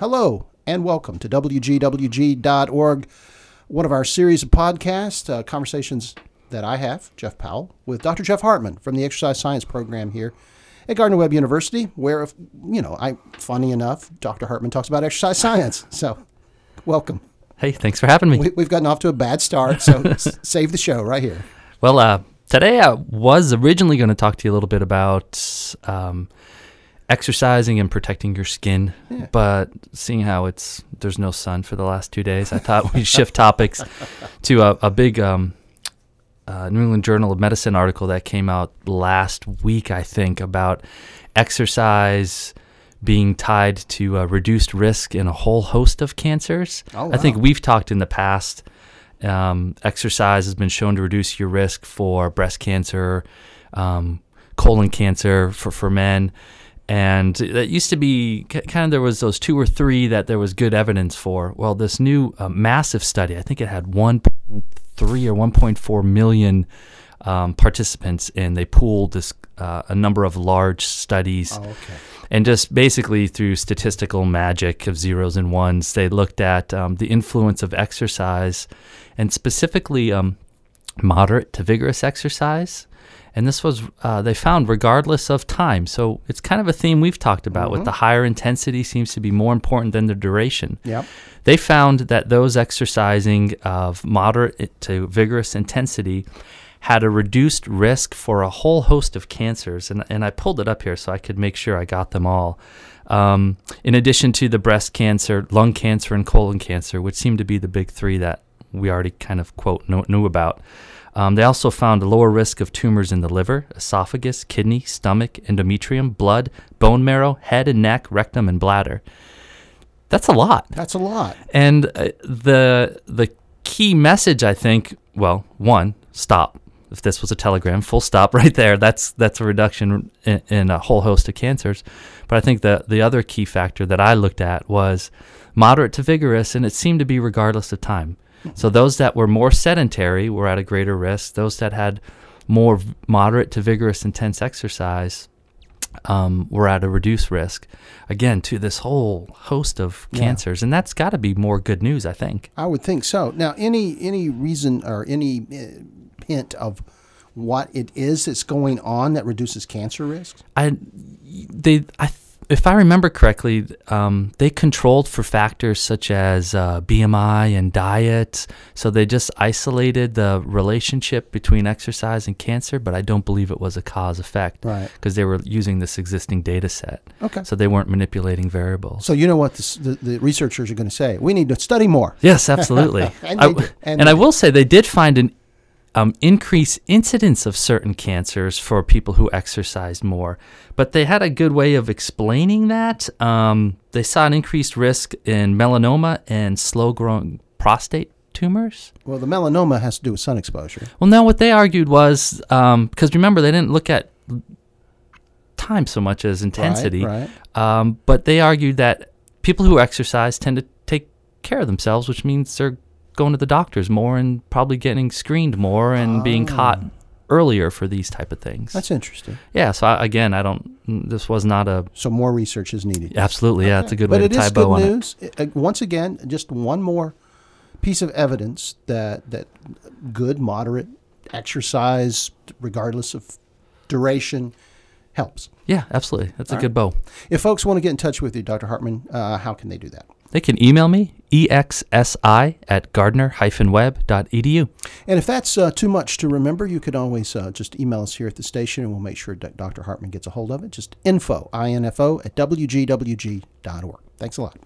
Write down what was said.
Hello and welcome to WGWG.org, one of our series of podcasts, uh, conversations that I have, Jeff Powell, with Dr. Jeff Hartman from the Exercise Science Program here at Gardner Webb University, where, if, you know, I, funny enough, Dr. Hartman talks about exercise science. So, welcome. Hey, thanks for having me. We, have gotten off to a bad start, so save the show right here. Well, uh, today I was originally going to talk to you a little bit about um, exercising and protecting your skin, Yeah. but seeing how it's there's no sun for the last two days, I thought we'd shift topics to a, a big um, uh, New England Journal of Medicine article that came out last week, I think, about exercise being tied to a reduced risk in a whole host of cancers. Oh, I think we've talked in the past. Um, exercise has been shown to reduce your risk for breast cancer, um, colon cancer for, for men. And that used to be kind of there was those two or three that there was good evidence for. Well, this new uh, massive study, I think it had 1.3 or 1.4 million um, participants, and they pooled this uh, a number of large studies Oh, okay. and just basically through statistical magic of zeros and ones, they looked at um, the influence of exercise, and specifically um, moderate to vigorous exercise. And this was uh, they found regardless of time. So it's kind of a theme we've talked about. With the higher intensity seems to be more important than the duration. Yep. They found that those exercising of moderate to vigorous intensity had a reduced risk for a whole host of cancers. And, and I pulled it up here so I could make sure I got them all. Um, in addition to the breast cancer, lung cancer, and colon cancer, which seem to be the big three that we already kind of quote know, knew about. Um, they also found a lower risk of tumors in the liver, esophagus, kidney, stomach, endometrium, blood, bone marrow, head and neck, rectum, and bladder. That's a lot. That's a lot. And uh, the the key message, I think, well, one, stop. If this was a telegram, full stop right there. That's that's a reduction in, in a whole host of cancers. But I think the the other key factor that I looked at was moderate to vigorous, and it seemed to be regardless of time. So those that were more sedentary were at a greater risk. Those that had more moderate to vigorous intense exercise um, were at a reduced risk. Again, to this whole host of Yeah. cancers, and that's got to be more good news, I think. I would think so. Now, any any reason or any uh, hint of what it is that's going on that reduces cancer risks? I they I if I remember correctly, um, they controlled for factors such as uh, BMI and diet. So they just isolated the relationship between exercise and cancer, but I don't believe it was a cause effect Right. because they were using this existing data set. Okay. So they weren't manipulating variables. So you know what this, the, the researchers are going to say? We need to study more. Yes, absolutely. And I and And I will say they did find an um, increased incidence of certain cancers for people who exercised more, but they had a good way of explaining that. Um, they saw an increased risk in melanoma and slow-growing prostate tumors. Well, the melanoma has to do with sun exposure. Well, no, what they argued was because remember they didn't look at time so much as intensity. Right. Um, but they argued that people who exercise tend to take care of themselves, which means they're going to the doctors more and probably getting screened more and being caught earlier for these type of things. That's interesting. yeah. So I, again, I don't. This was not a So more research is needed. absolutely. Yeah, it's a good but way it to tie is bow good on it. news. Uh, Once again, just one more piece of evidence that that good, moderate exercise, regardless of duration, helps. Yeah, absolutely. That's a All good bow. If folks want to get in touch with you, Dr. Hartman, uh, how can they do that? They can email me exsi at gardner-webb.edu. And if that's uh, too much to remember, you could always uh, just email us here at the station and we'll make sure Dr. Hartman gets a hold of it. Just info, info at wgwg.org. Thanks a lot.